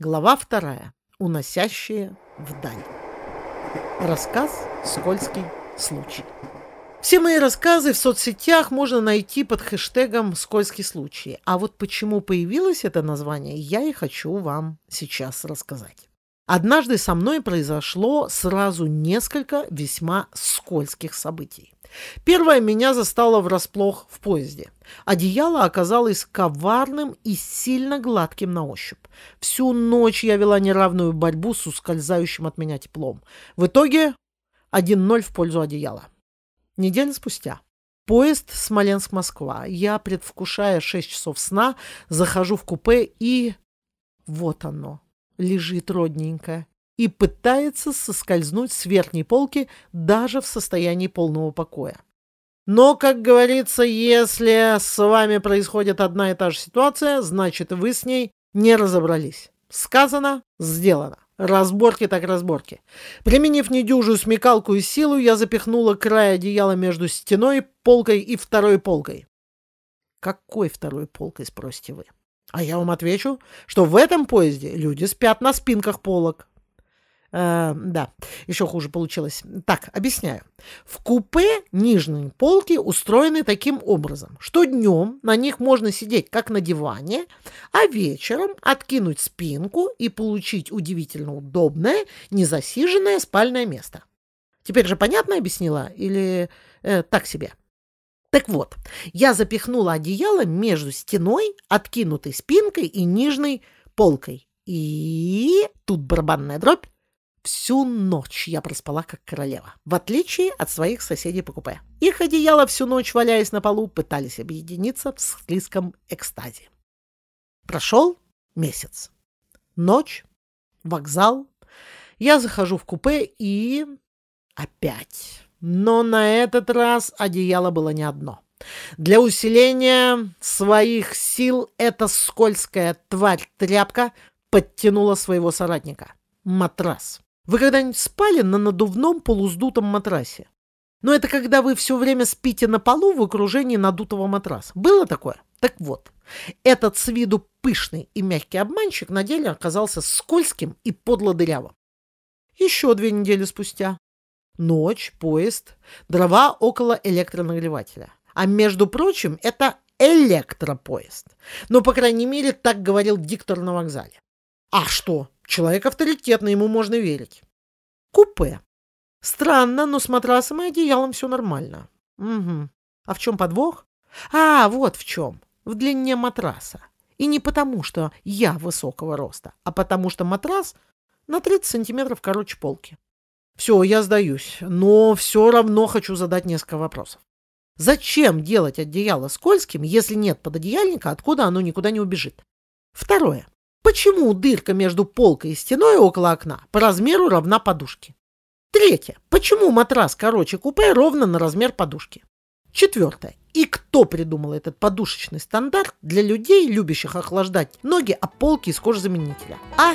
Глава вторая. Уносящие вдаль. Рассказ «Скользкий случай». Все мои рассказы в соцсетях можно найти под хэштегом «Скользкий случай». А вот почему появилось это название, я и хочу вам сейчас рассказать. Однажды со мной произошло сразу несколько весьма скользких событий. Первое меня застало врасплох в поезде. Одеяло оказалось коварным и сильно гладким на ощупь. Всю ночь я вела неравную борьбу с ускользающим от меня теплом. В итоге 1-0 в пользу одеяла. Неделю спустя. Поезд Смоленск-Москва. Я, предвкушая 6 часов сна, захожу в купе и... Вот оно лежит родненько и пытается соскользнуть с верхней полки даже в состоянии полного покоя. Но, как говорится, если с вами происходит одна и та же ситуация, значит, вы с ней не разобрались. Сказано, сделано. Разборки так разборки. Применив недюжую смекалку и силу, я запихнула край одеяла между стеной, полкой и второй полкой. Какой второй полкой, спросите вы? А я вам отвечу, что в этом поезде люди спят на спинках полок. Э, да, еще хуже получилось. Так, объясняю. В купе нижние полки устроены таким образом, что днем на них можно сидеть как на диване, а вечером откинуть спинку и получить удивительно удобное, незасиженное спальное место. Теперь же понятно объяснила или э, так себе? Так вот, я запихнула одеяло между стеной, откинутой спинкой и нижней полкой. И тут барабанная дробь. Всю ночь я проспала как королева, в отличие от своих соседей по купе. Их одеяло всю ночь, валяясь на полу, пытались объединиться в склизком экстазе. Прошел месяц. Ночь, вокзал. Я захожу в купе и... Опять но на этот раз одеяло было не одно. Для усиления своих сил эта скользкая тварь-тряпка подтянула своего соратника. Матрас. Вы когда-нибудь спали на надувном полуздутом матрасе? Но это когда вы все время спите на полу в окружении надутого матраса. Было такое? Так вот, этот с виду пышный и мягкий обманщик на деле оказался скользким и подло дырявым. Еще две недели спустя Ночь, поезд, дрова около электронагревателя. А между прочим, это электропоезд. Ну, по крайней мере, так говорил диктор на вокзале. А что? Человек авторитетный, ему можно верить. Купе. Странно, но с матрасом и одеялом все нормально. Угу. А в чем подвох? А, вот в чем. В длине матраса. И не потому, что я высокого роста, а потому что матрас на 30 сантиметров короче полки. Все, я сдаюсь, но все равно хочу задать несколько вопросов. Зачем делать одеяло скользким, если нет пододеяльника, откуда оно никуда не убежит? Второе. Почему дырка между полкой и стеной около окна по размеру равна подушке? Третье. Почему матрас короче купе ровно на размер подушки? Четвертое. И кто придумал этот подушечный стандарт для людей, любящих охлаждать ноги о полки из кожзаменителя? А?